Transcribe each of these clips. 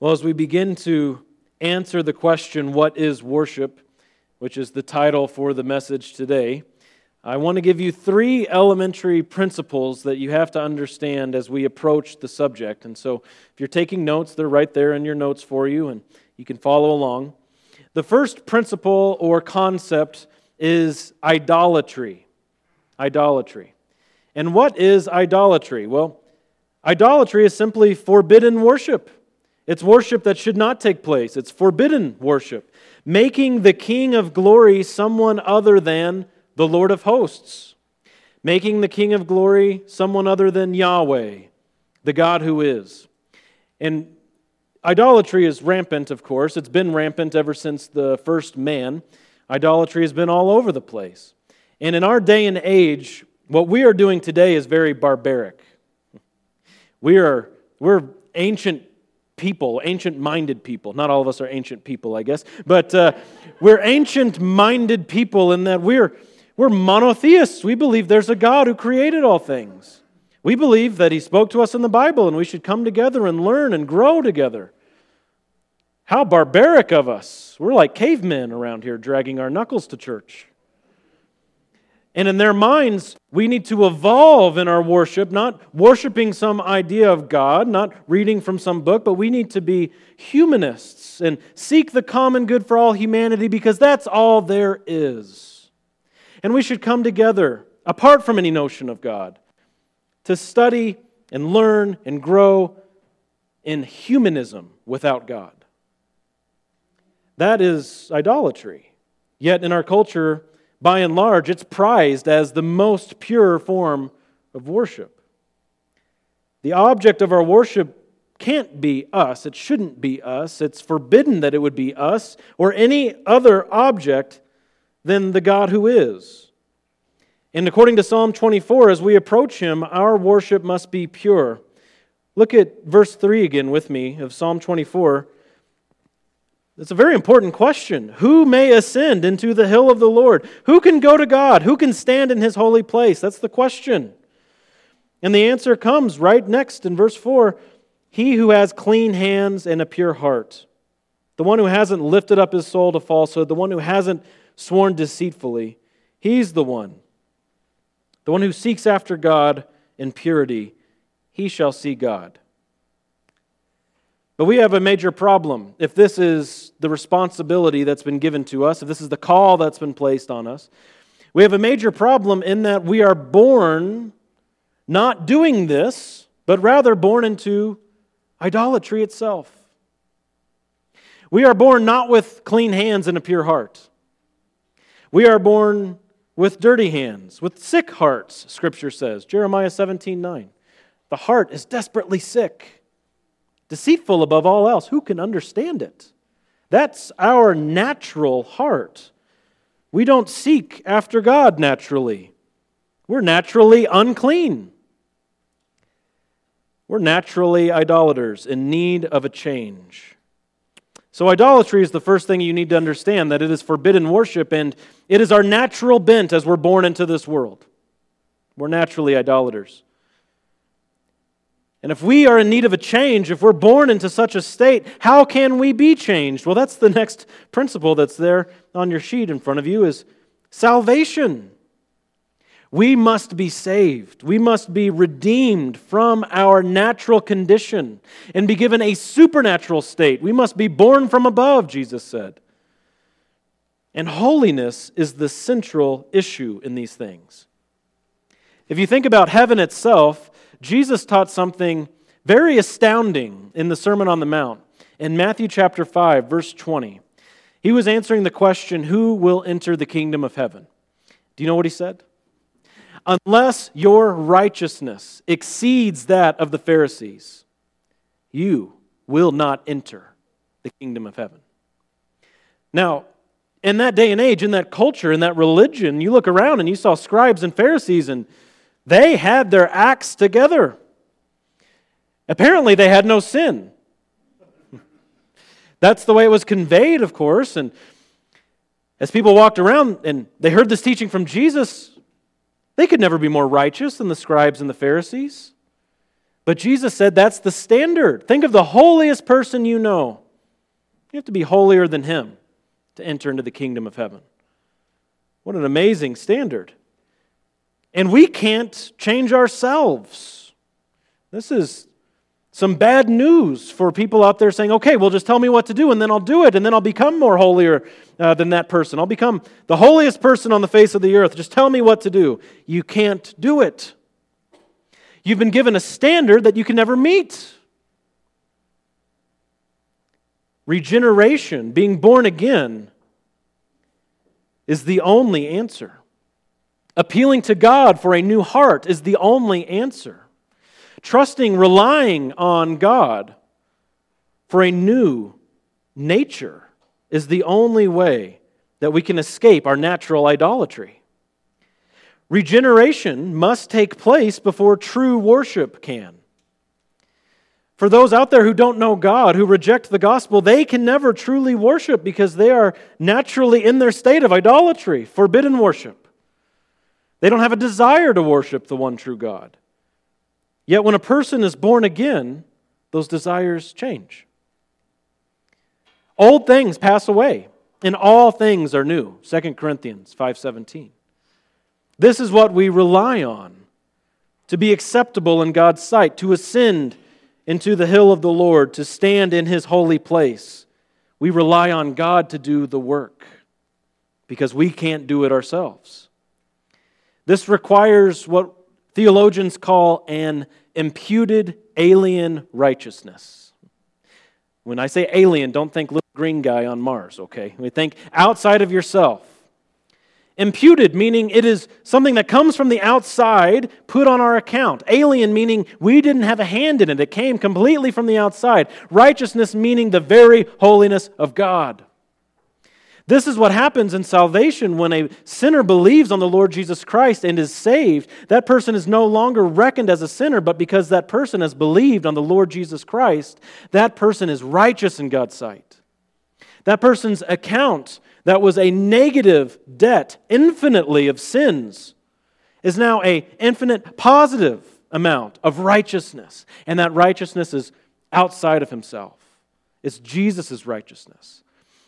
Well, as we begin to answer the question, What is worship? which is the title for the message today, I want to give you three elementary principles that you have to understand as we approach the subject. And so, if you're taking notes, they're right there in your notes for you, and you can follow along. The first principle or concept is idolatry. Idolatry. And what is idolatry? Well, idolatry is simply forbidden worship. It's worship that should not take place. It's forbidden worship, making the King of glory someone other than the Lord of hosts, making the King of glory someone other than Yahweh, the God who is. And idolatry is rampant, of course. It's been rampant ever since the first man. Idolatry has been all over the place. And in our day and age, what we are doing today is very barbaric. We are we're ancient people, ancient minded people. Not all of us are ancient people, I guess, but uh, we're ancient minded people in that we're, we're monotheists. We believe there's a God who created all things. We believe that He spoke to us in the Bible and we should come together and learn and grow together. How barbaric of us. We're like cavemen around here dragging our knuckles to church. And in their minds, we need to evolve in our worship, not worshiping some idea of God, not reading from some book, but we need to be humanists and seek the common good for all humanity because that's all there is. And we should come together, apart from any notion of God, to study and learn and grow in humanism without God. That is idolatry. Yet in our culture, by and large, it's prized as the most pure form of worship. The object of our worship can't be us. It shouldn't be us. It's forbidden that it would be us or any other object than the God who is. And according to Psalm 24, as we approach Him, our worship must be pure. Look at verse 3 again with me of Psalm 24. It's a very important question. Who may ascend into the hill of the Lord? Who can go to God? Who can stand in his holy place? That's the question. And the answer comes right next in verse 4 He who has clean hands and a pure heart, the one who hasn't lifted up his soul to falsehood, the one who hasn't sworn deceitfully, he's the one. The one who seeks after God in purity, he shall see God. But we have a major problem. If this is the responsibility that's been given to us, if this is the call that's been placed on us, we have a major problem in that we are born not doing this, but rather born into idolatry itself. We are born not with clean hands and a pure heart. We are born with dirty hands, with sick hearts, Scripture says. Jeremiah 17 9. The heart is desperately sick deceitful above all else. Who can understand it? That's our natural heart. We don't seek after God naturally. We're naturally unclean. We're naturally idolaters in need of a change. So, idolatry is the first thing you need to understand that it is forbidden worship and it is our natural bent as we're born into this world. We're naturally idolaters. And if we are in need of a change, if we're born into such a state, how can we be changed? Well, that's the next principle that's there on your sheet in front of you is salvation. We must be saved. We must be redeemed from our natural condition and be given a supernatural state. We must be born from above, Jesus said. And holiness is the central issue in these things. If you think about heaven itself, Jesus taught something very astounding in the Sermon on the Mount. In Matthew chapter 5, verse 20, he was answering the question, Who will enter the kingdom of heaven? Do you know what he said? Unless your righteousness exceeds that of the Pharisees, you will not enter the kingdom of heaven. Now, in that day and age, in that culture, in that religion, you look around and you saw scribes and Pharisees and they had their acts together. Apparently, they had no sin. That's the way it was conveyed, of course. And as people walked around and they heard this teaching from Jesus, they could never be more righteous than the scribes and the Pharisees. But Jesus said that's the standard. Think of the holiest person you know. You have to be holier than him to enter into the kingdom of heaven. What an amazing standard. And we can't change ourselves. This is some bad news for people out there saying, okay, well, just tell me what to do, and then I'll do it, and then I'll become more holier uh, than that person. I'll become the holiest person on the face of the earth. Just tell me what to do. You can't do it. You've been given a standard that you can never meet. Regeneration, being born again, is the only answer. Appealing to God for a new heart is the only answer trusting, relying on God for a new nature is the only way that we can escape our natural idolatry. Regeneration must take place before true worship can. For those out there who don't know God, who reject the gospel, they can never truly worship because they are naturally in their state of idolatry, forbidden worship. They don't have a desire to worship the one true God. Yet when a person is born again, those desires change. Old things pass away, and all things are new. 2 Corinthians 5:17. This is what we rely on to be acceptable in God's sight, to ascend into the hill of the Lord, to stand in his holy place. We rely on God to do the work because we can't do it ourselves. This requires what theologians call an imputed alien righteousness. When I say alien, don't think little green guy on Mars, okay? We think outside of yourself. Imputed, meaning it is something that comes from the outside, put on our account. Alien, meaning we didn't have a hand in it, it came completely from the outside. Righteousness, meaning the very holiness of God. This is what happens in salvation when a sinner believes on the Lord Jesus Christ and is saved. That person is no longer reckoned as a sinner, but because that person has believed on the Lord Jesus Christ, that person is righteous in God's sight. That person's account that was a negative debt infinitely of sins is now a infinite positive amount of righteousness and that righteousness is outside of himself it's jesus' righteousness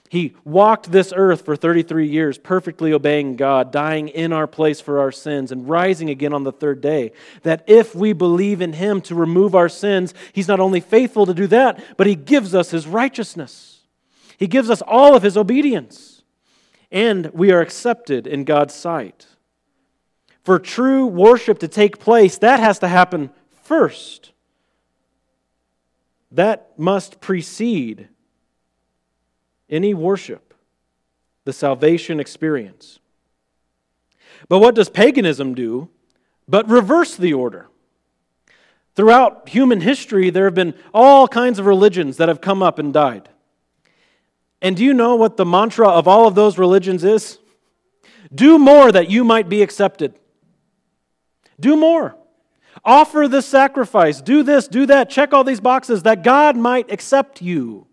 he walked this earth for 33 years, perfectly obeying God, dying in our place for our sins, and rising again on the third day. That if we believe in Him to remove our sins, He's not only faithful to do that, but He gives us His righteousness. He gives us all of His obedience. And we are accepted in God's sight. For true worship to take place, that has to happen first. That must precede any worship, the salvation experience. But what does paganism do but reverse the order? Throughout human history, there have been all kinds of religions that have come up and died. And do you know what the mantra of all of those religions is? Do more that you might be accepted. Do more. Offer this sacrifice. Do this, do that. Check all these boxes that God might accept you.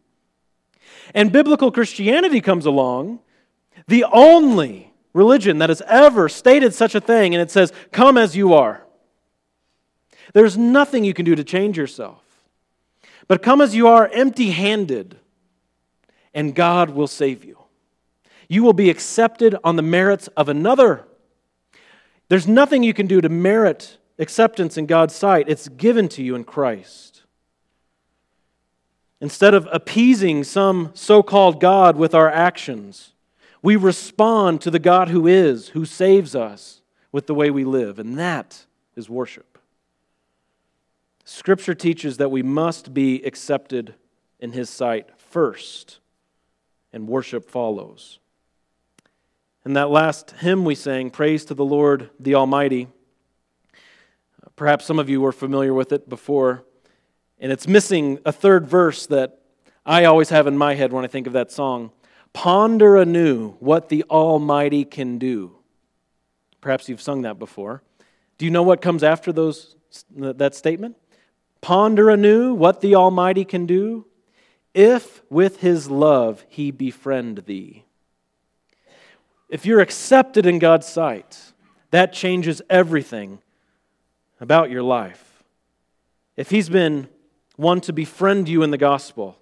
And biblical Christianity comes along, the only religion that has ever stated such a thing, and it says, Come as you are. There's nothing you can do to change yourself. But come as you are, empty handed, and God will save you. You will be accepted on the merits of another. There's nothing you can do to merit acceptance in God's sight, it's given to you in Christ. Instead of appeasing some so called God with our actions, we respond to the God who is, who saves us with the way we live. And that is worship. Scripture teaches that we must be accepted in His sight first, and worship follows. And that last hymn we sang, Praise to the Lord the Almighty, perhaps some of you were familiar with it before. And it's missing a third verse that I always have in my head when I think of that song. Ponder anew what the Almighty can do. Perhaps you've sung that before. Do you know what comes after those, that statement? Ponder anew what the Almighty can do, if with his love he befriend thee. If you're accepted in God's sight, that changes everything about your life. if He's been one to befriend you in the gospel,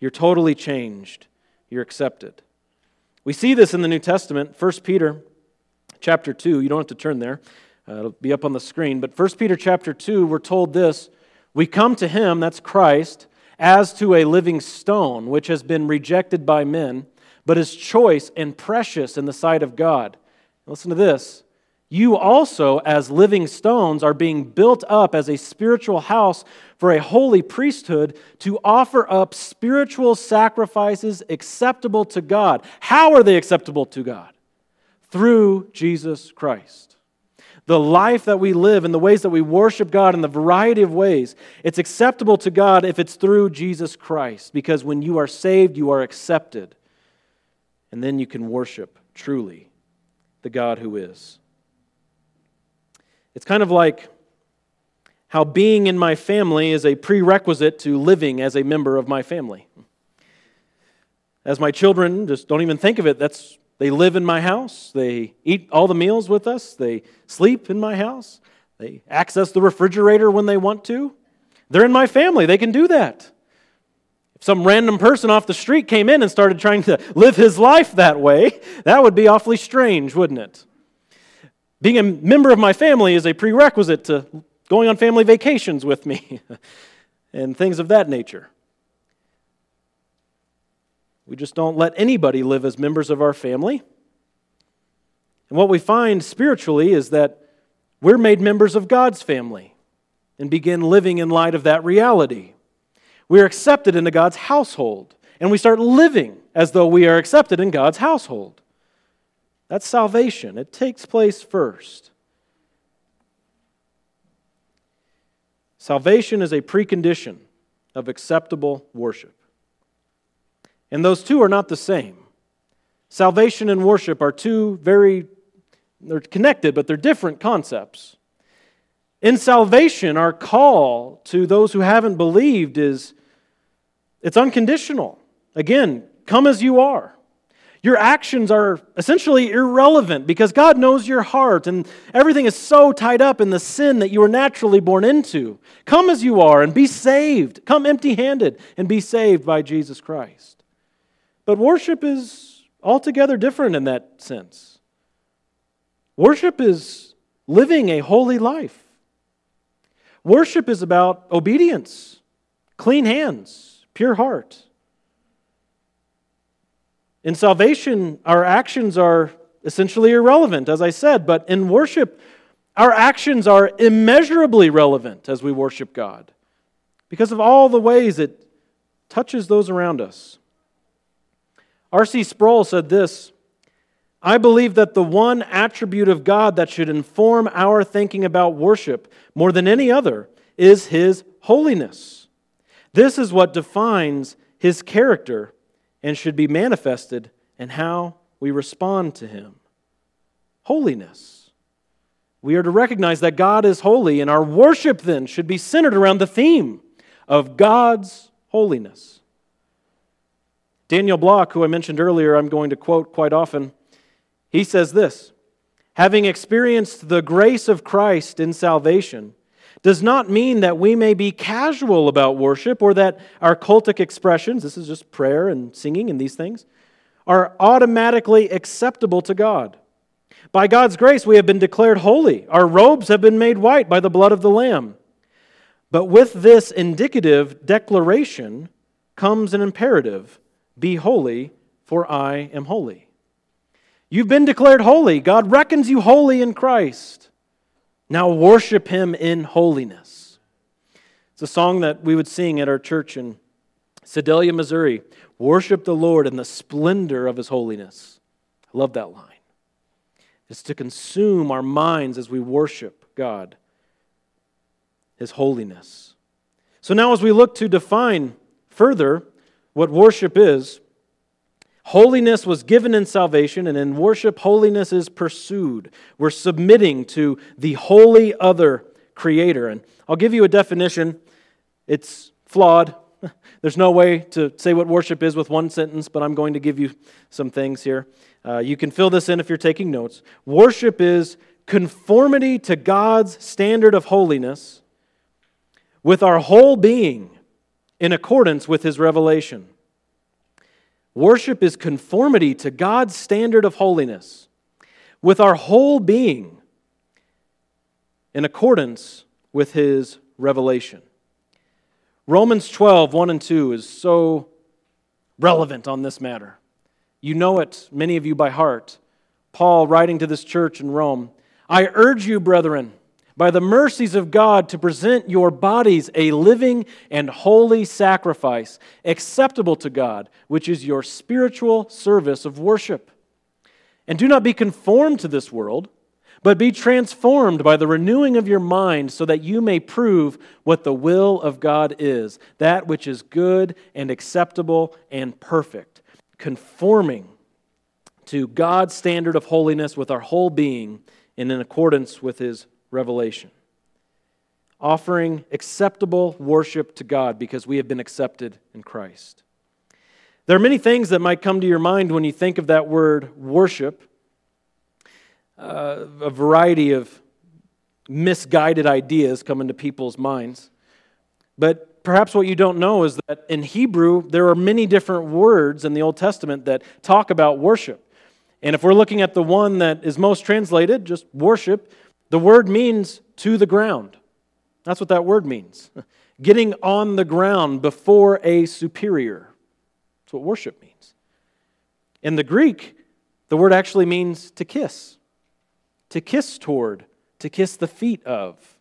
you're totally changed. You're accepted. We see this in the New Testament, 1 Peter chapter 2. You don't have to turn there. Uh, it'll be up on the screen. But 1 Peter chapter 2, we're told this We come to him, that's Christ, as to a living stone, which has been rejected by men, but is choice and precious in the sight of God. Listen to this. You also, as living stones, are being built up as a spiritual house for a holy priesthood to offer up spiritual sacrifices acceptable to God. How are they acceptable to God? Through Jesus Christ. The life that we live and the ways that we worship God in the variety of ways, it's acceptable to God if it's through Jesus Christ. Because when you are saved, you are accepted. And then you can worship truly the God who is. It's kind of like how being in my family is a prerequisite to living as a member of my family. As my children just don't even think of it, that's they live in my house, they eat all the meals with us, they sleep in my house, they access the refrigerator when they want to. They're in my family, they can do that. If some random person off the street came in and started trying to live his life that way, that would be awfully strange, wouldn't it? Being a member of my family is a prerequisite to going on family vacations with me and things of that nature. We just don't let anybody live as members of our family. And what we find spiritually is that we're made members of God's family and begin living in light of that reality. We are accepted into God's household, and we start living as though we are accepted in God's household. That's salvation. It takes place first. Salvation is a precondition of acceptable worship. And those two are not the same. Salvation and worship are two very, they're connected, but they're different concepts. In salvation, our call to those who haven't believed is it's unconditional. Again, come as you are. Your actions are essentially irrelevant because God knows your heart and everything is so tied up in the sin that you were naturally born into. Come as you are and be saved. Come empty handed and be saved by Jesus Christ. But worship is altogether different in that sense. Worship is living a holy life, worship is about obedience, clean hands, pure heart. In salvation, our actions are essentially irrelevant, as I said, but in worship, our actions are immeasurably relevant as we worship God because of all the ways it touches those around us. R.C. Sproul said this I believe that the one attribute of God that should inform our thinking about worship more than any other is His holiness. This is what defines His character and should be manifested in how we respond to Him. Holiness. We are to recognize that God is holy, and our worship then should be centered around the theme of God's holiness. Daniel Block, who I mentioned earlier, I'm going to quote quite often, he says this Having experienced the grace of Christ in salvation, does not mean that we may be casual about worship or that our cultic expressions, this is just prayer and singing and these things, are automatically acceptable to God. By God's grace, we have been declared holy. Our robes have been made white by the blood of the Lamb. But with this indicative declaration comes an imperative Be holy, for I am holy. You've been declared holy. God reckons you holy in Christ. Now worship him in holiness. It's a song that we would sing at our church in Sedalia, Missouri. Worship the Lord in the splendor of his holiness. I love that line. It's to consume our minds as we worship God, his holiness. So now, as we look to define further what worship is, Holiness was given in salvation, and in worship, holiness is pursued. We're submitting to the holy other creator. And I'll give you a definition. It's flawed. There's no way to say what worship is with one sentence, but I'm going to give you some things here. Uh, you can fill this in if you're taking notes. Worship is conformity to God's standard of holiness with our whole being in accordance with his revelation. Worship is conformity to God's standard of holiness with our whole being in accordance with his revelation. Romans 12, 1 and 2 is so relevant on this matter. You know it, many of you by heart. Paul writing to this church in Rome I urge you, brethren, by the mercies of God, to present your bodies a living and holy sacrifice, acceptable to God, which is your spiritual service of worship. And do not be conformed to this world, but be transformed by the renewing of your mind, so that you may prove what the will of God is, that which is good and acceptable and perfect, conforming to God's standard of holiness with our whole being and in accordance with his revelation. Offering acceptable worship to God because we have been accepted in Christ. There are many things that might come to your mind when you think of that word worship. Uh, a variety of misguided ideas come into people's minds. But perhaps what you don't know is that in Hebrew, there are many different words in the Old Testament that talk about worship. And if we're looking at the one that is most translated, just worship, the word means to the ground. That's what that word means. Getting on the ground before a superior. That's what worship means. In the Greek, the word actually means to kiss, to kiss toward, to kiss the feet of.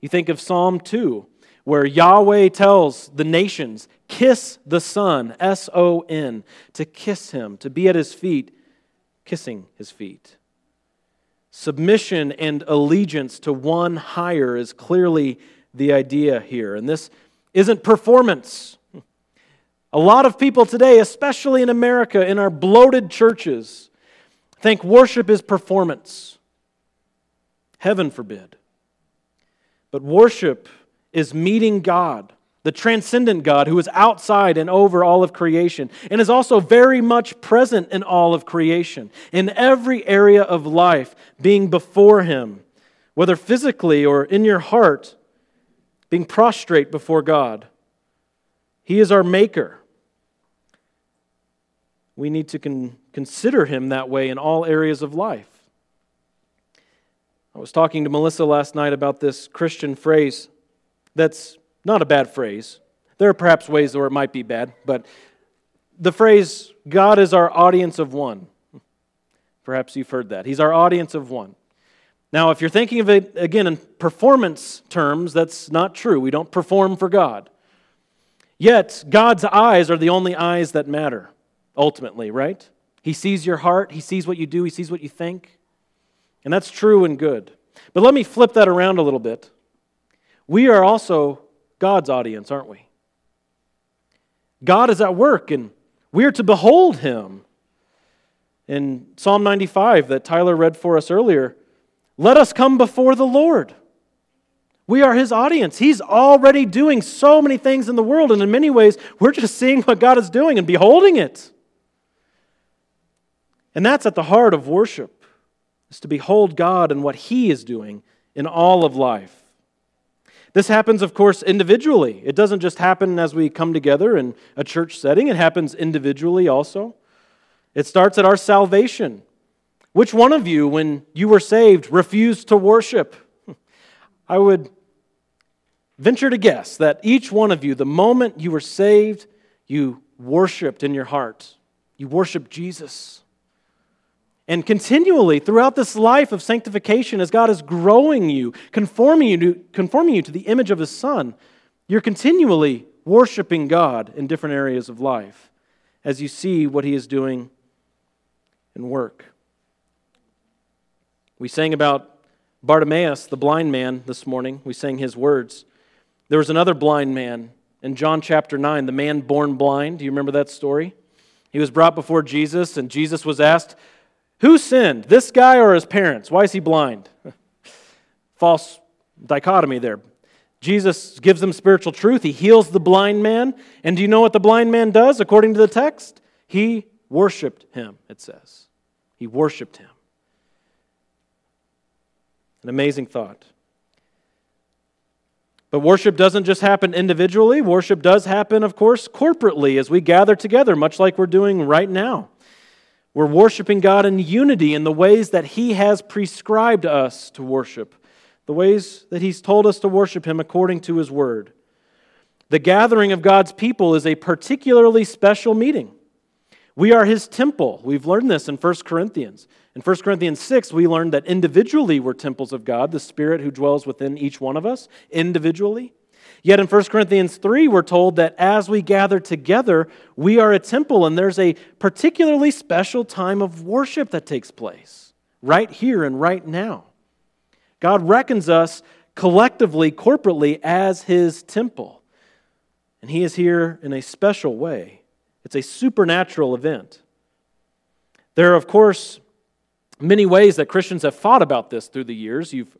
You think of Psalm 2, where Yahweh tells the nations, kiss the Son, S O N, to kiss him, to be at his feet, kissing his feet. Submission and allegiance to one higher is clearly the idea here. And this isn't performance. A lot of people today, especially in America, in our bloated churches, think worship is performance. Heaven forbid. But worship is meeting God the transcendent God who is outside and over all of creation and is also very much present in all of creation, in every area of life, being before Him, whether physically or in your heart, being prostrate before God. He is our Maker. We need to con- consider Him that way in all areas of life. I was talking to Melissa last night about this Christian phrase that's not a bad phrase. There are perhaps ways where it might be bad, but the phrase, God is our audience of one. Perhaps you've heard that. He's our audience of one. Now, if you're thinking of it again in performance terms, that's not true. We don't perform for God. Yet, God's eyes are the only eyes that matter, ultimately, right? He sees your heart, He sees what you do, He sees what you think. And that's true and good. But let me flip that around a little bit. We are also God's audience, aren't we? God is at work and we are to behold him. In Psalm 95 that Tyler read for us earlier, let us come before the Lord. We are his audience. He's already doing so many things in the world, and in many ways, we're just seeing what God is doing and beholding it. And that's at the heart of worship, is to behold God and what he is doing in all of life. This happens, of course, individually. It doesn't just happen as we come together in a church setting, it happens individually also. It starts at our salvation. Which one of you, when you were saved, refused to worship? I would venture to guess that each one of you, the moment you were saved, you worshiped in your heart. You worshiped Jesus. And continually throughout this life of sanctification, as God is growing you, conforming you to, conforming you to the image of His Son, you're continually worshiping God in different areas of life as you see what He is doing in work. We sang about Bartimaeus, the blind man, this morning. We sang his words. There was another blind man in John chapter 9, the man born blind. Do you remember that story? He was brought before Jesus, and Jesus was asked, who sinned, this guy or his parents? Why is he blind? False dichotomy there. Jesus gives them spiritual truth. He heals the blind man. And do you know what the blind man does according to the text? He worshiped him, it says. He worshiped him. An amazing thought. But worship doesn't just happen individually, worship does happen, of course, corporately as we gather together, much like we're doing right now. We're worshiping God in unity in the ways that He has prescribed us to worship, the ways that He's told us to worship Him according to His Word. The gathering of God's people is a particularly special meeting. We are His temple. We've learned this in 1 Corinthians. In 1 Corinthians 6, we learned that individually we're temples of God, the Spirit who dwells within each one of us, individually. Yet in 1 Corinthians 3, we're told that as we gather together, we are a temple, and there's a particularly special time of worship that takes place right here and right now. God reckons us collectively, corporately, as His temple. And He is here in a special way. It's a supernatural event. There are, of course, many ways that Christians have thought about this through the years. You've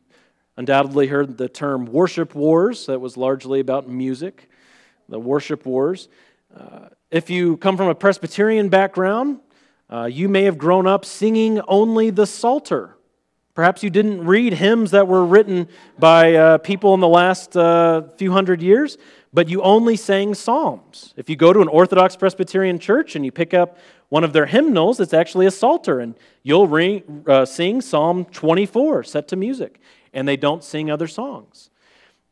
undoubtedly heard the term worship wars, that was largely about music, the worship wars. Uh, if you come from a Presbyterian background, uh, you may have grown up singing only the Psalter. Perhaps you didn't read hymns that were written by uh, people in the last uh, few hundred years, but you only sang psalms. If you go to an Orthodox Presbyterian church and you pick up one of their hymnals, it's actually a psalter, and you'll uh, sing Psalm 24 set to music, and they don't sing other songs.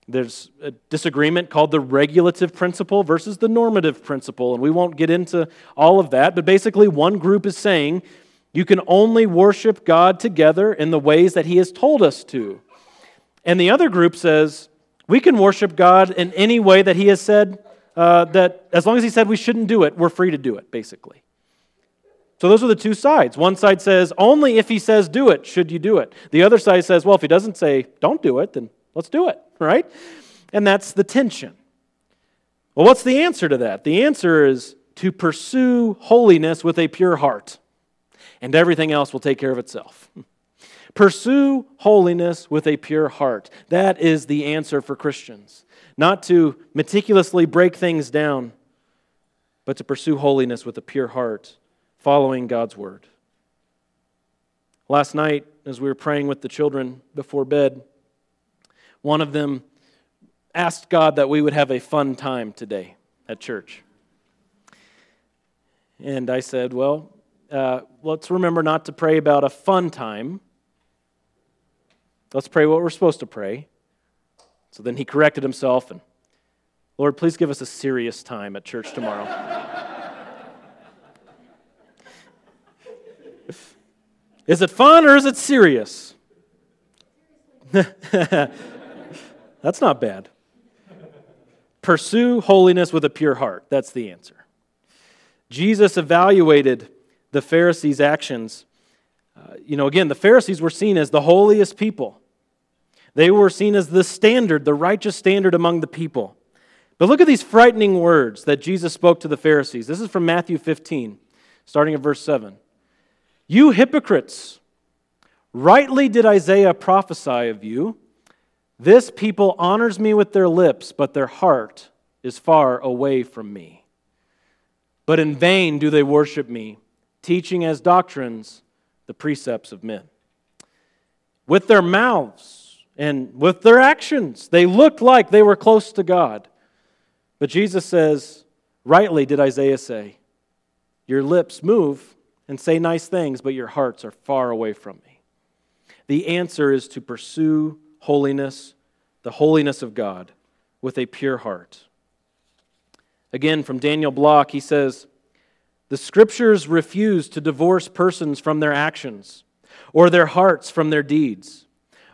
There's a disagreement called the regulative principle versus the normative principle, and we won't get into all of that, but basically, one group is saying you can only worship God together in the ways that He has told us to. And the other group says we can worship God in any way that He has said uh, that, as long as He said we shouldn't do it, we're free to do it, basically. So those are the two sides. One side says, only if he says do it should you do it. The other side says, well, if he doesn't say don't do it, then let's do it, right? And that's the tension. Well, what's the answer to that? The answer is to pursue holiness with a pure heart, and everything else will take care of itself. Pursue holiness with a pure heart. That is the answer for Christians. Not to meticulously break things down, but to pursue holiness with a pure heart following God's word. Last night, as we were praying with the children before bed, one of them asked God that we would have a fun time today at church. And I said, Well, uh, let's remember not to pray about a fun time. Let's pray what we're supposed to pray. So then he corrected himself and, Lord, please give us a serious time at church tomorrow. Is it fun or is it serious? That's not bad. Pursue holiness with a pure heart. That's the answer. Jesus evaluated the Pharisees' actions. Uh, you know, again, the Pharisees were seen as the holiest people. They were seen as the standard, the righteous standard among the people. But look at these frightening words that Jesus spoke to the Pharisees. This is from Matthew 15, starting at verse 7. You hypocrites, rightly did Isaiah prophesy of you. This people honors me with their lips, but their heart is far away from me. But in vain do they worship me, teaching as doctrines the precepts of men. With their mouths and with their actions, they looked like they were close to God. But Jesus says, rightly did Isaiah say, Your lips move and say nice things, but your hearts are far away from me. The answer is to pursue holiness, the holiness of God, with a pure heart. Again, from Daniel Block, he says, The scriptures refuse to divorce persons from their actions or their hearts from their deeds.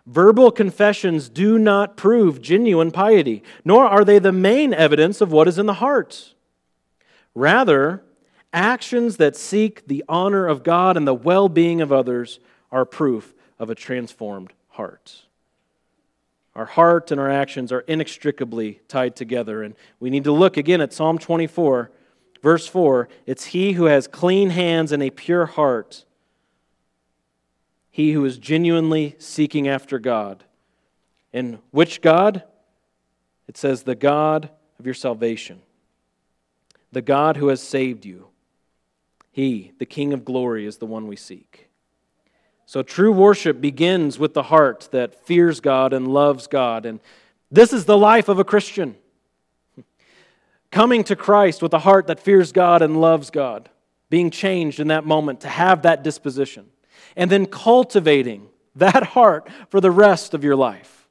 Verbal confessions do not prove genuine piety, nor are they the main evidence of what is in the heart. Rather, Actions that seek the honor of God and the well being of others are proof of a transformed heart. Our heart and our actions are inextricably tied together. And we need to look again at Psalm 24, verse 4. It's he who has clean hands and a pure heart, he who is genuinely seeking after God. And which God? It says, the God of your salvation, the God who has saved you. He, the King of glory, is the one we seek. So true worship begins with the heart that fears God and loves God. And This is the life of a Christian. Coming to Christ with a heart that fears God and loves God, being changed in that moment to have that disposition, and then cultivating that heart for the rest of your life.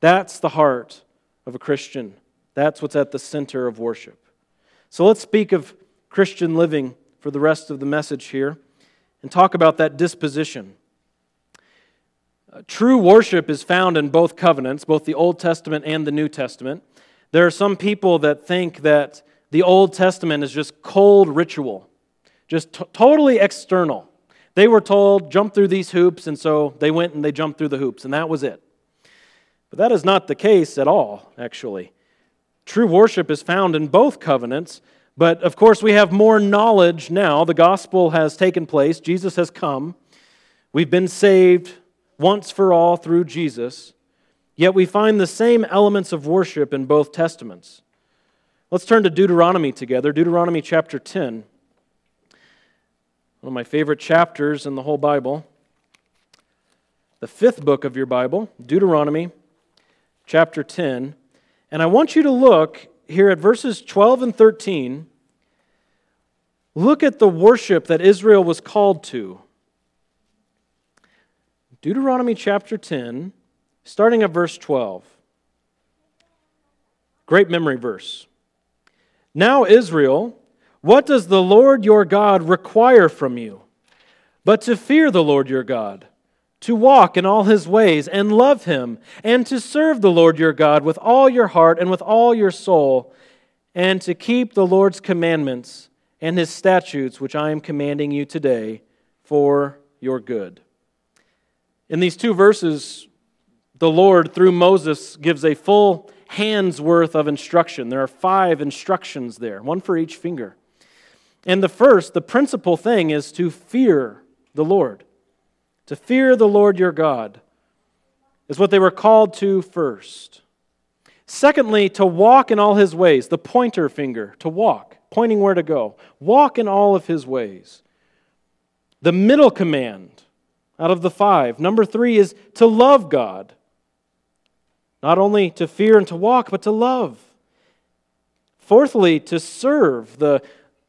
That's the heart of a Christian. That's what's at the center of worship. So let's speak of Christian living for the rest of the message here and talk about that disposition. Uh, true worship is found in both covenants, both the Old Testament and the New Testament. There are some people that think that the Old Testament is just cold ritual, just t- totally external. They were told, jump through these hoops, and so they went and they jumped through the hoops, and that was it. But that is not the case at all, actually. True worship is found in both covenants, but of course, we have more knowledge now. The gospel has taken place, Jesus has come. We've been saved once for all through Jesus. Yet we find the same elements of worship in both testaments. Let's turn to Deuteronomy together, Deuteronomy chapter 10. One of my favorite chapters in the whole Bible. The fifth book of your Bible, Deuteronomy chapter 10. And I want you to look here at verses 12 and 13. Look at the worship that Israel was called to. Deuteronomy chapter 10, starting at verse 12. Great memory verse. Now, Israel, what does the Lord your God require from you? But to fear the Lord your God to walk in all his ways and love him, and to serve the Lord your God with all your heart and with all your soul, and to keep the Lord's commandments and his statutes, which I am commanding you today for your good. In these two verses, the Lord, through Moses, gives a full hand's worth of instruction. There are five instructions there, one for each finger. And the first, the principal thing, is to fear the Lord. To fear the Lord your God is what they were called to first. Secondly, to walk in all his ways, the pointer finger, to walk, pointing where to go. Walk in all of his ways. The middle command out of the five, number three, is to love God. Not only to fear and to walk, but to love. Fourthly, to serve, the,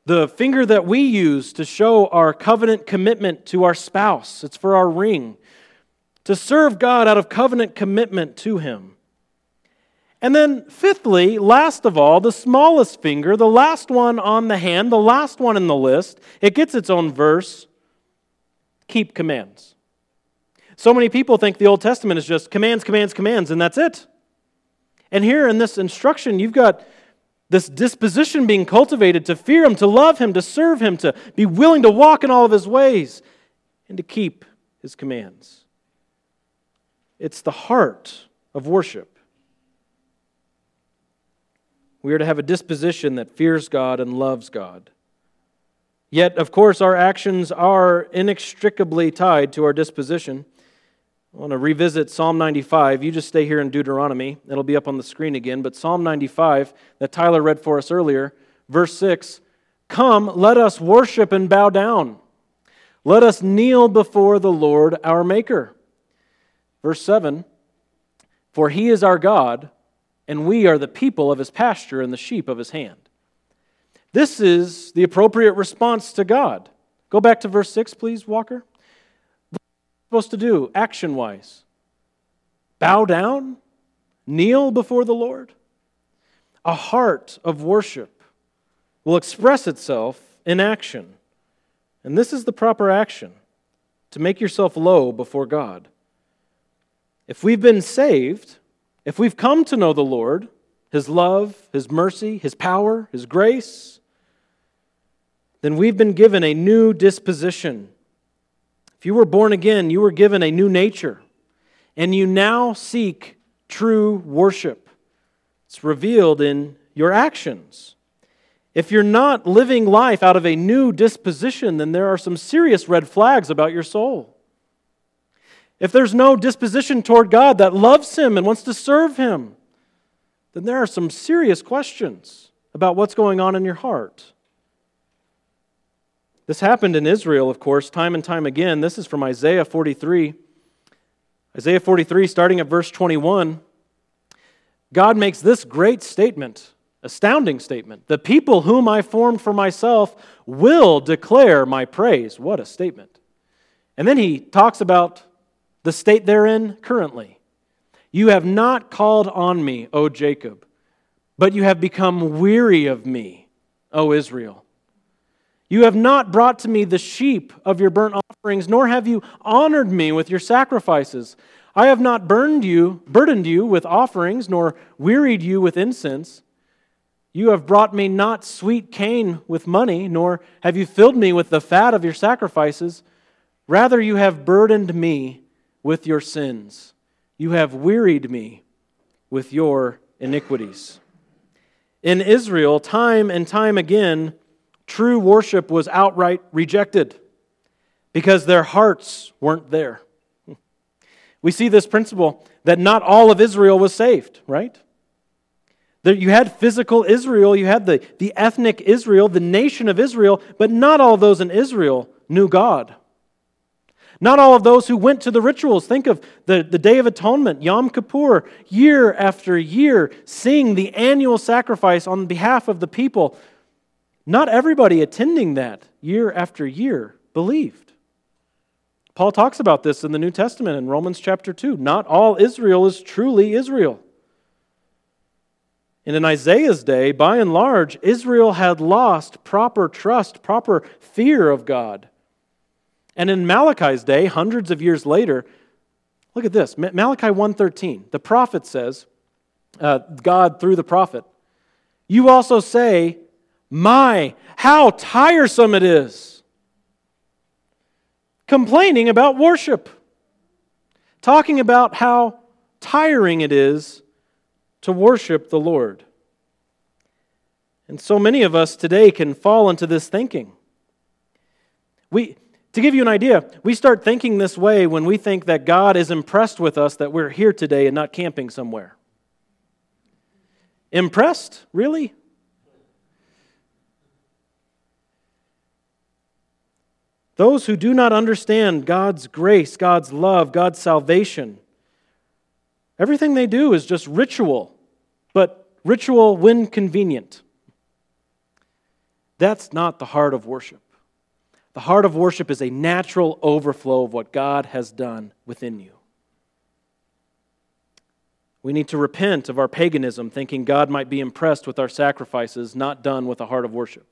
the finger that we use to show our covenant commitment to our spouse, it's for our ring. To serve God out of covenant commitment to Him. And then, fifthly, last of all, the smallest finger, the last one on the hand, the last one in the list, it gets its own verse keep commands. So many people think the Old Testament is just commands, commands, commands, and that's it. And here in this instruction, you've got this disposition being cultivated to fear Him, to love Him, to serve Him, to be willing to walk in all of His ways, and to keep His commands. It's the heart of worship. We are to have a disposition that fears God and loves God. Yet, of course, our actions are inextricably tied to our disposition. I want to revisit Psalm 95. You just stay here in Deuteronomy. It'll be up on the screen again. But Psalm 95, that Tyler read for us earlier, verse 6 Come, let us worship and bow down. Let us kneel before the Lord our Maker. Verse 7 For he is our God, and we are the people of his pasture and the sheep of his hand. This is the appropriate response to God. Go back to verse 6, please, Walker supposed to do action wise? Bow down? Kneel before the Lord? A heart of worship will express itself in action. And this is the proper action to make yourself low before God. If we've been saved, if we've come to know the Lord, His love, His mercy, His power, His grace, then we've been given a new disposition you were born again, you were given a new nature, and you now seek true worship. It's revealed in your actions. If you're not living life out of a new disposition, then there are some serious red flags about your soul. If there's no disposition toward God that loves Him and wants to serve Him, then there are some serious questions about what's going on in your heart. This happened in Israel, of course, time and time again. This is from Isaiah 43. Isaiah 43, starting at verse 21. God makes this great statement, astounding statement. The people whom I formed for myself will declare my praise. What a statement. And then he talks about the state they're in currently. You have not called on me, O Jacob, but you have become weary of me, O Israel. You have not brought to me the sheep of your burnt offerings, nor have you honored me with your sacrifices. I have not burned you, burdened you with offerings, nor wearied you with incense. You have brought me not sweet cane with money, nor have you filled me with the fat of your sacrifices. Rather, you have burdened me with your sins. You have wearied me with your iniquities. In Israel, time and time again, true worship was outright rejected because their hearts weren't there. We see this principle that not all of Israel was saved, right? That you had physical Israel, you had the, the ethnic Israel, the nation of Israel, but not all those in Israel knew God. Not all of those who went to the rituals. Think of the, the Day of Atonement, Yom Kippur, year after year, seeing the annual sacrifice on behalf of the people. Not everybody attending that year after year believed. Paul talks about this in the New Testament in Romans chapter 2. Not all Israel is truly Israel. And in Isaiah's day, by and large, Israel had lost proper trust, proper fear of God. And in Malachi's day, hundreds of years later, look at this. Malachi 1:13. The prophet says, uh, God through the prophet, "You also say, my, how tiresome it is." Complaining about worship. Talking about how tiring it is to worship the Lord. And so many of us today can fall into this thinking. We to give you an idea, we start thinking this way when we think that God is impressed with us that we're here today and not camping somewhere. Impressed? Really? Those who do not understand God's grace, God's love, God's salvation, everything they do is just ritual, but ritual when convenient. That's not the heart of worship. The heart of worship is a natural overflow of what God has done within you. We need to repent of our paganism, thinking God might be impressed with our sacrifices not done with a heart of worship.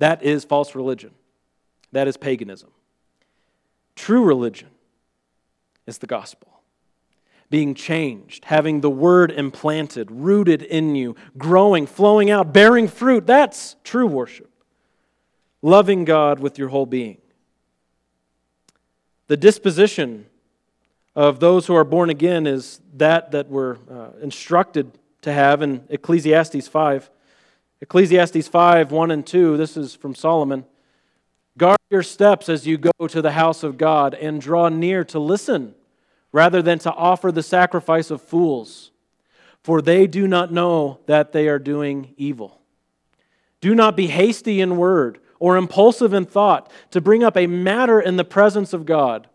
That is false religion. That is paganism. True religion is the gospel. Being changed, having the word implanted, rooted in you, growing, flowing out, bearing fruit. That's true worship loving God with your whole being. The disposition of those who are born again is that that we're uh, instructed to have in Ecclesiastes 5. Ecclesiastes 5 1 and 2, this is from Solomon. Guard your steps as you go to the house of God and draw near to listen rather than to offer the sacrifice of fools, for they do not know that they are doing evil. Do not be hasty in word or impulsive in thought to bring up a matter in the presence of God.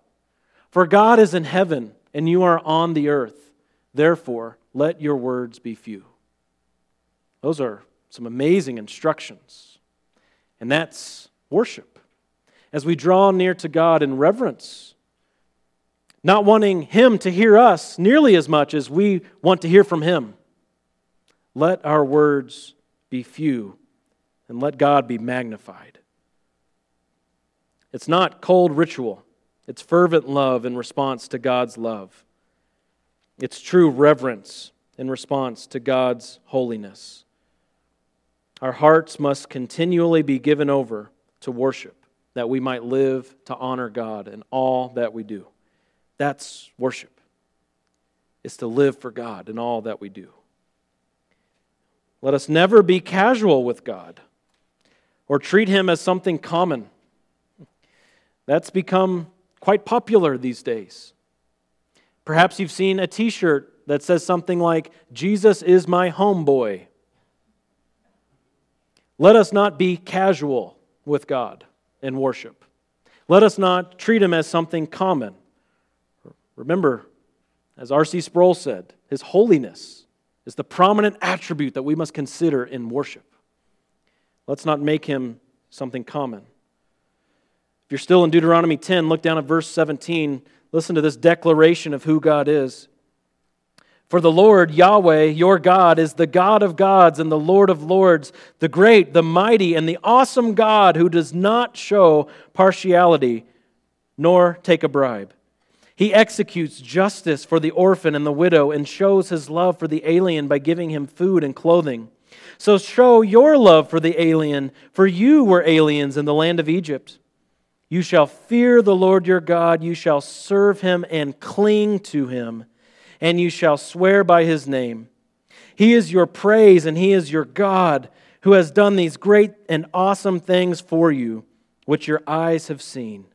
For God is in heaven, and you are on the earth. Therefore, let your words be few. Those are some amazing instructions. And that's worship. As we draw near to God in reverence, not wanting Him to hear us nearly as much as we want to hear from Him. Let our words be few, and let God be magnified. It's not cold ritual, it's fervent love in response to God's love. It's true reverence in response to God's holiness. Our hearts must continually be given over to worship that we might live to honor God in all that we do. That's worship. It's to live for God in all that we do. Let us never be casual with God or treat him as something common that's become quite popular these days. Perhaps you've seen a t shirt that says something like, Jesus is my homeboy. Let us not be casual with God in worship. Let us not treat him as something common. Remember, as R.C. Sproul said, his holiness is the prominent attribute that we must consider in worship. Let's not make him something common. If you're still in Deuteronomy 10, look down at verse 17. Listen to this declaration of who God is. For the Lord, Yahweh, your God, is the God of gods and the Lord of lords, the great, the mighty, and the awesome God who does not show partiality nor take a bribe. He executes justice for the orphan and the widow and shows his love for the alien by giving him food and clothing. So show your love for the alien, for you were aliens in the land of Egypt. You shall fear the Lord your God, you shall serve him and cling to him and you shall swear by his name. He is your praise, and he is your God, who has done these great and awesome things for you, which your eyes have seen.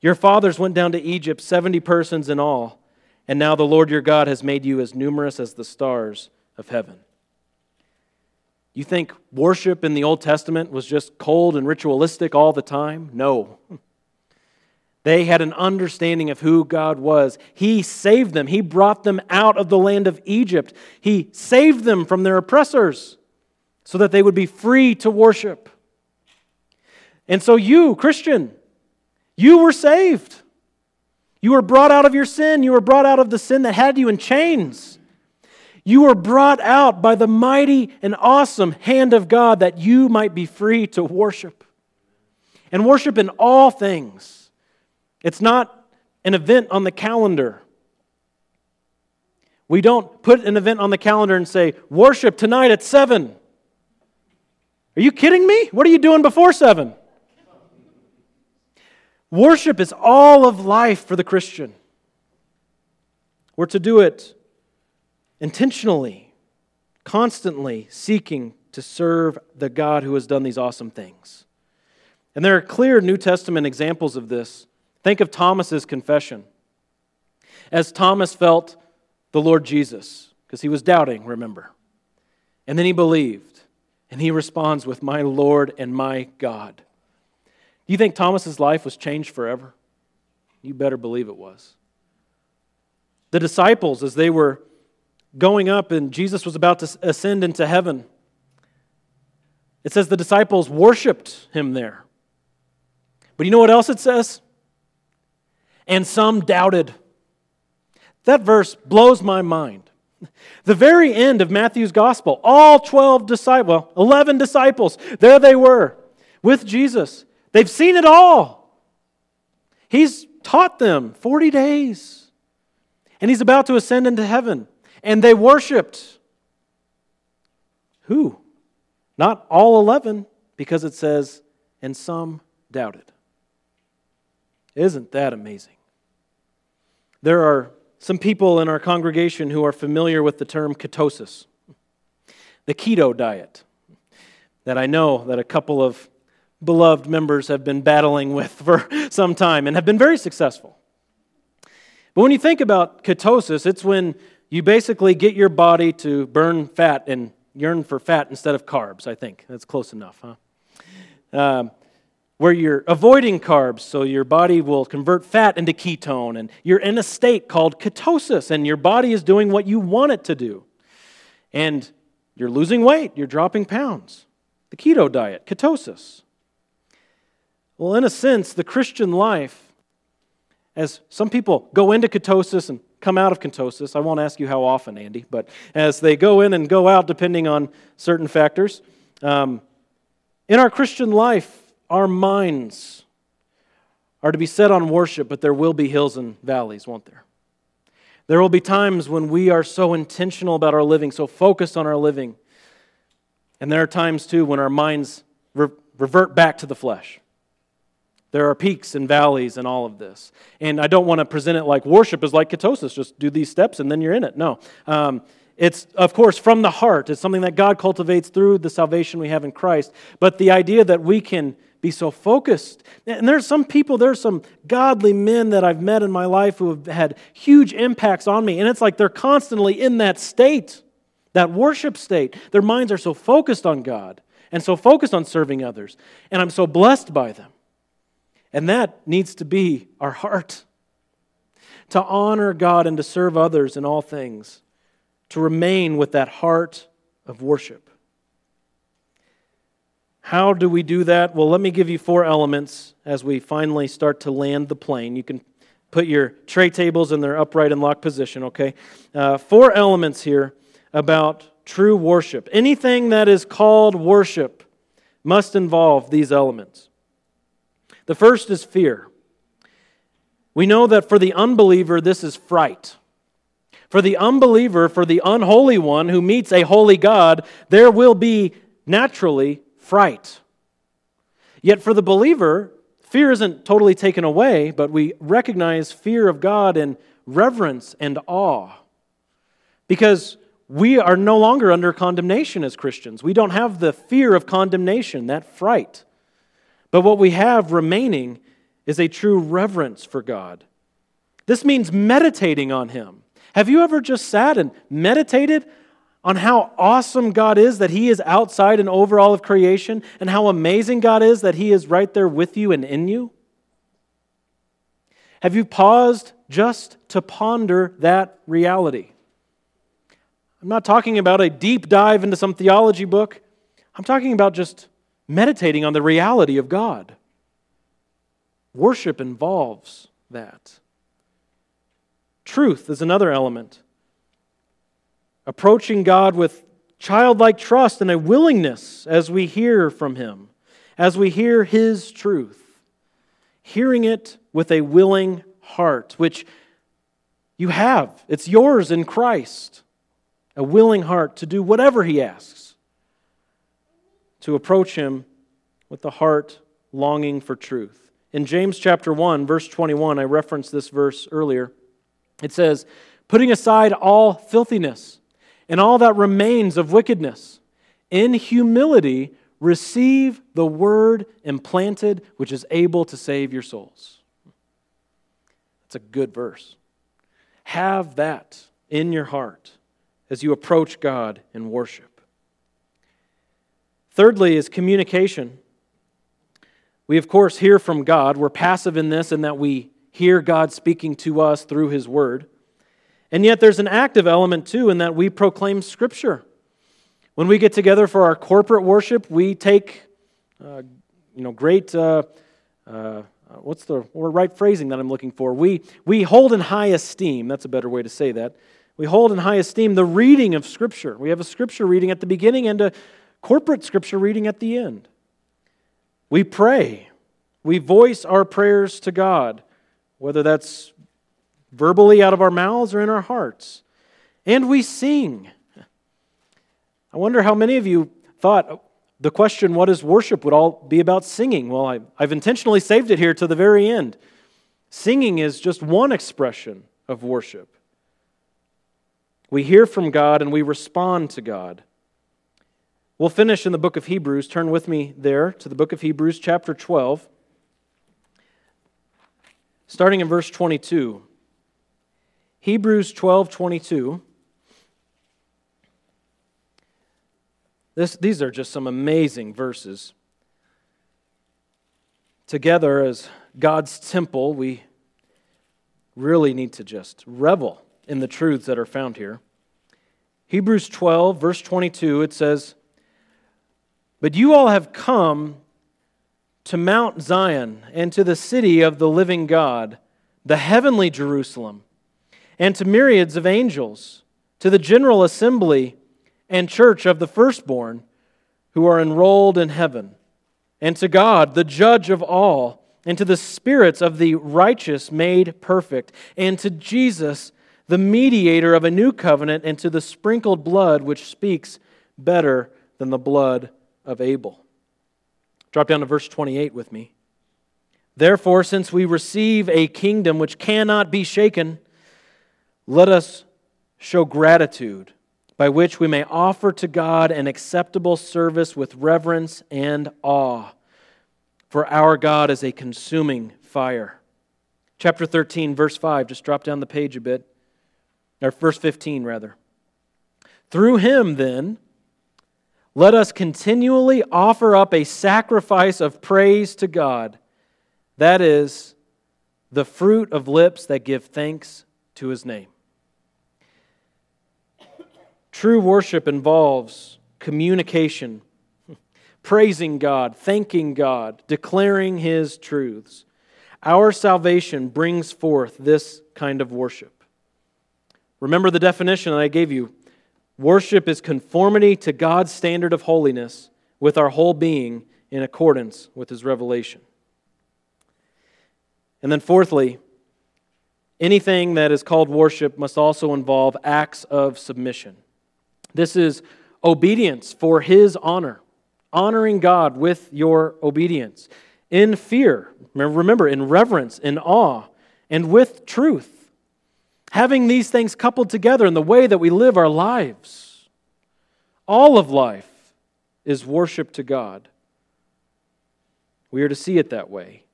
Your fathers went down to Egypt, 70 persons in all, and now the Lord your God has made you as numerous as the stars of heaven. You think worship in the Old Testament was just cold and ritualistic all the time? No. They had an understanding of who God was. He saved them. He brought them out of the land of Egypt. He saved them from their oppressors so that they would be free to worship. And so, you, Christian, you were saved. You were brought out of your sin. You were brought out of the sin that had you in chains. You were brought out by the mighty and awesome hand of God that you might be free to worship. And worship in all things it's not an event on the calendar. We don't put an event on the calendar and say, worship tonight at 7. Are you kidding me? What are you doing before 7? Worship is all of life for the Christian. We're to do it intentionally, constantly seeking to serve the God who has done these awesome things. And there are clear New Testament examples of this. Think of Thomas's confession. As Thomas felt the Lord Jesus, because he was doubting, remember. And then he believed, and he responds with, My Lord and my God. Do you think Thomas's life was changed forever? You better believe it was. The disciples, as they were going up and Jesus was about to ascend into heaven, it says the disciples worshiped him there. But you know what else it says? And some doubted. That verse blows my mind. The very end of Matthew's gospel, all 12 disciples, well, 11 disciples, there they were with Jesus. They've seen it all. He's taught them 40 days. And he's about to ascend into heaven. And they worshiped. Who? Not all 11, because it says, and some doubted. Isn't that amazing? There are some people in our congregation who are familiar with the term ketosis, the keto diet, that I know that a couple of beloved members have been battling with for some time and have been very successful. But when you think about ketosis, it's when you basically get your body to burn fat and yearn for fat instead of carbs, I think. That's close enough, huh? Um, where you're avoiding carbs so your body will convert fat into ketone and you're in a state called ketosis and your body is doing what you want it to do. And you're losing weight you're dropping pounds. The keto diet ketosis. Well in a sense the christian life as some people go into ketosis and come out of ketosis i won't ask you how often andy but as they go in and go out depending on certain factors um, in our christian life our minds are to be set on worship, but there will be hills and valleys, won't there? There will be times when we are so intentional about our living, so focused on our living. And there are times, too, when our minds re- revert back to the flesh. There are peaks and valleys in all of this. And I don't want to present it like worship is like ketosis, just do these steps and then you're in it. No. Um, it's, of course, from the heart. It's something that God cultivates through the salvation we have in Christ. But the idea that we can be so focused. And there's some people, there's some godly men that I've met in my life who have had huge impacts on me. And it's like they're constantly in that state, that worship state. Their minds are so focused on God and so focused on serving others. And I'm so blessed by them. And that needs to be our heart to honor God and to serve others in all things, to remain with that heart of worship. How do we do that? Well, let me give you four elements as we finally start to land the plane. You can put your tray tables in their upright and locked position, okay? Uh, four elements here about true worship. Anything that is called worship must involve these elements. The first is fear. We know that for the unbeliever, this is fright. For the unbeliever, for the unholy one who meets a holy God, there will be naturally fright. Yet for the believer, fear isn't totally taken away, but we recognize fear of God in reverence and awe. Because we are no longer under condemnation as Christians. We don't have the fear of condemnation, that fright. But what we have remaining is a true reverence for God. This means meditating on Him. Have you ever just sat and meditated on how awesome God is that He is outside and over all of creation, and how amazing God is that He is right there with you and in you? Have you paused just to ponder that reality? I'm not talking about a deep dive into some theology book. I'm talking about just meditating on the reality of God. Worship involves that. Truth is another element. Approaching God with childlike trust and a willingness as we hear from Him, as we hear His truth. Hearing it with a willing heart, which you have, it's yours in Christ a willing heart to do whatever he asks, to approach him with the heart longing for truth. In James chapter 1, verse 21, I referenced this verse earlier. It says, Putting aside all filthiness and all that remains of wickedness, in humility receive the word implanted, which is able to save your souls. That's a good verse. Have that in your heart as you approach God in worship. Thirdly, is communication. We, of course, hear from God. We're passive in this in that we hear God speaking to us through His Word. And yet, there's an active element too in that we proclaim Scripture. When we get together for our corporate worship, we take, uh, you know, great. Uh, uh, what's the right phrasing that I'm looking for? We, we hold in high esteem. That's a better way to say that. We hold in high esteem the reading of Scripture. We have a Scripture reading at the beginning and a corporate Scripture reading at the end. We pray. We voice our prayers to God, whether that's verbally out of our mouths or in our hearts. And we sing. I wonder how many of you thought the question, what is worship, would all be about singing. Well, I, have intentionally saved it here to the very end. Singing is just one expression of worship. We hear from God and we respond to God. We'll finish in the book of Hebrews. Turn with me there to the book of Hebrews, chapter 12, starting in verse 22. Hebrews 12 22. This, these are just some amazing verses. Together, as God's temple, we really need to just revel in the truths that are found here. Hebrews 12, verse 22, it says, But you all have come to Mount Zion and to the city of the living God, the heavenly Jerusalem, and to myriads of angels, to the general assembly and church of the firstborn who are enrolled in heaven, and to God, the judge of all, and to the spirits of the righteous made perfect, and to Jesus, the mediator of a new covenant, and to the sprinkled blood which speaks better than the blood of Abel. Drop down to verse 28 with me. Therefore, since we receive a kingdom which cannot be shaken, let us show gratitude by which we may offer to God an acceptable service with reverence and awe. For our God is a consuming fire. Chapter 13, verse 5, just drop down the page a bit or verse 15 rather. Through him, then, let us continually offer up a sacrifice of praise to God. That is the fruit of lips that give thanks to his name. True worship involves communication, praising God, thanking God, declaring His truths. Our salvation brings forth this kind of worship. Remember the definition that I gave you worship is conformity to God's standard of holiness with our whole being in accordance with His revelation. And then, fourthly, anything that is called worship must also involve acts of submission. This is obedience for His honor, honoring God with your obedience in fear. Remember, in reverence, in awe, and with truth. Having these things coupled together in the way that we live our lives. All of life is worship to God. We are to see it that way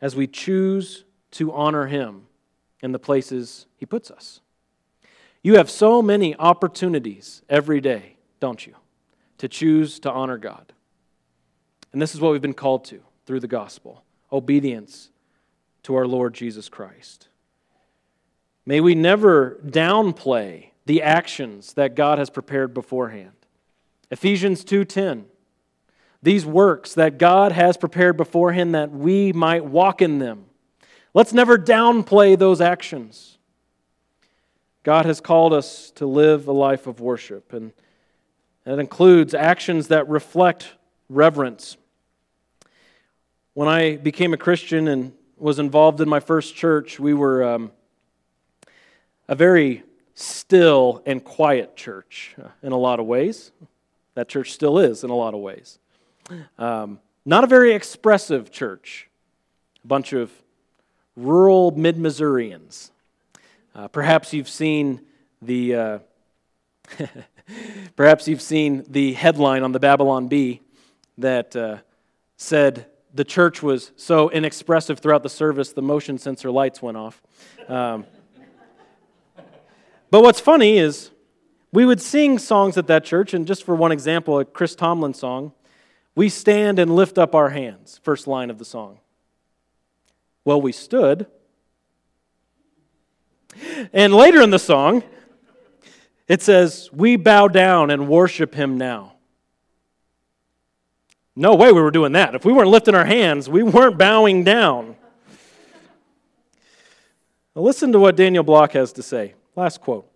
as we choose to honor Him in the places He puts us. You have so many opportunities every day, don't you, to choose to honor God. And this is what we've been called to through the gospel obedience to our Lord Jesus Christ. May we never downplay the actions that God has prepared beforehand. Ephesians 2:10 These works that God has prepared beforehand that we might walk in them. Let's never downplay those actions. God has called us to live a life of worship and that includes actions that reflect reverence when I became a Christian and was involved in my first church, we were um, a very still and quiet church uh, in a lot of ways. That church still is in a lot of ways. Um, not a very expressive church, a bunch of rural mid Missourians. Uh, perhaps you've seen the. Uh, perhaps you've seen the headline on the Babylon Bee that uh, said the church was so inexpressive throughout the service, the motion sensor lights went off. Um, but what's funny is we would sing songs at that church, and just for one example, a Chris Tomlin song, we stand and lift up our hands, first line of the song. Well, we stood. And later in the song, it says, We bow down and worship him now. No way we were doing that. If we weren't lifting our hands, we weren't bowing down. Now listen to what Daniel Block has to say. Last quote.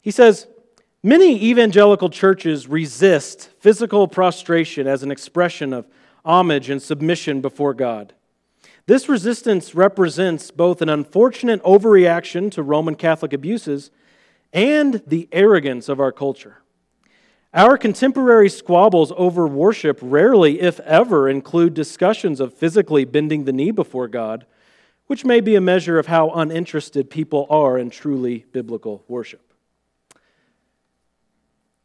He says, Many evangelical churches resist physical prostration as an expression of homage and submission before God. This resistance represents both an unfortunate overreaction to Roman Catholic abuses and the arrogance of our culture. Our contemporary squabbles over worship rarely, if ever, include discussions of physically bending the knee before God, which may be a measure of how uninterested people are in truly biblical worship.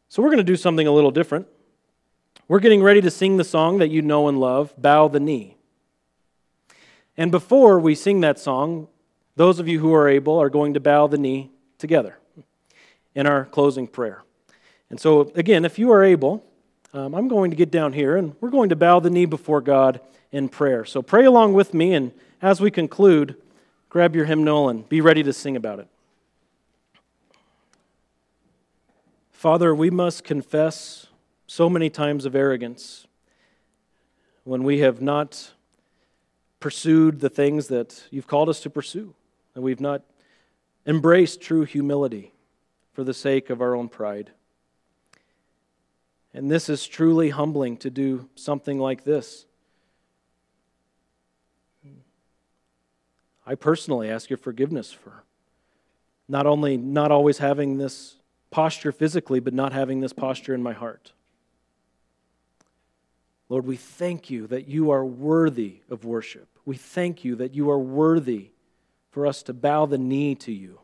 So, we're going to do something a little different. We're getting ready to sing the song that you know and love, Bow the Knee. And before we sing that song, those of you who are able are going to bow the knee together in our closing prayer. And so, again, if you are able, um, I'm going to get down here and we're going to bow the knee before God in prayer. So pray along with me, and as we conclude, grab your hymnal and be ready to sing about it. Father, we must confess so many times of arrogance when we have not pursued the things that you've called us to pursue, and we've not embraced true humility for the sake of our own pride. And this is truly humbling to do something like this. I personally ask your forgiveness for not only not always having this posture physically, but not having this posture in my heart. Lord, we thank you that you are worthy of worship. We thank you that you are worthy for us to bow the knee to you.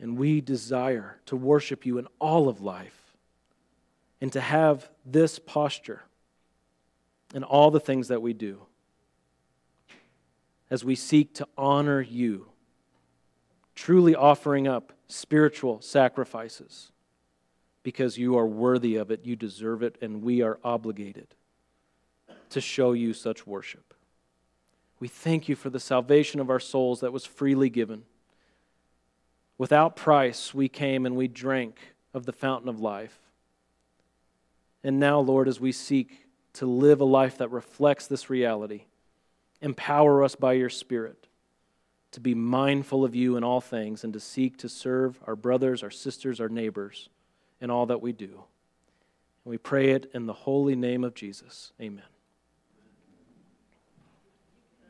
And we desire to worship you in all of life and to have this posture in all the things that we do as we seek to honor you, truly offering up spiritual sacrifices because you are worthy of it, you deserve it, and we are obligated to show you such worship. We thank you for the salvation of our souls that was freely given. Without price, we came and we drank of the fountain of life. And now, Lord, as we seek to live a life that reflects this reality, empower us by your Spirit to be mindful of you in all things and to seek to serve our brothers, our sisters, our neighbors in all that we do. And we pray it in the holy name of Jesus. Amen.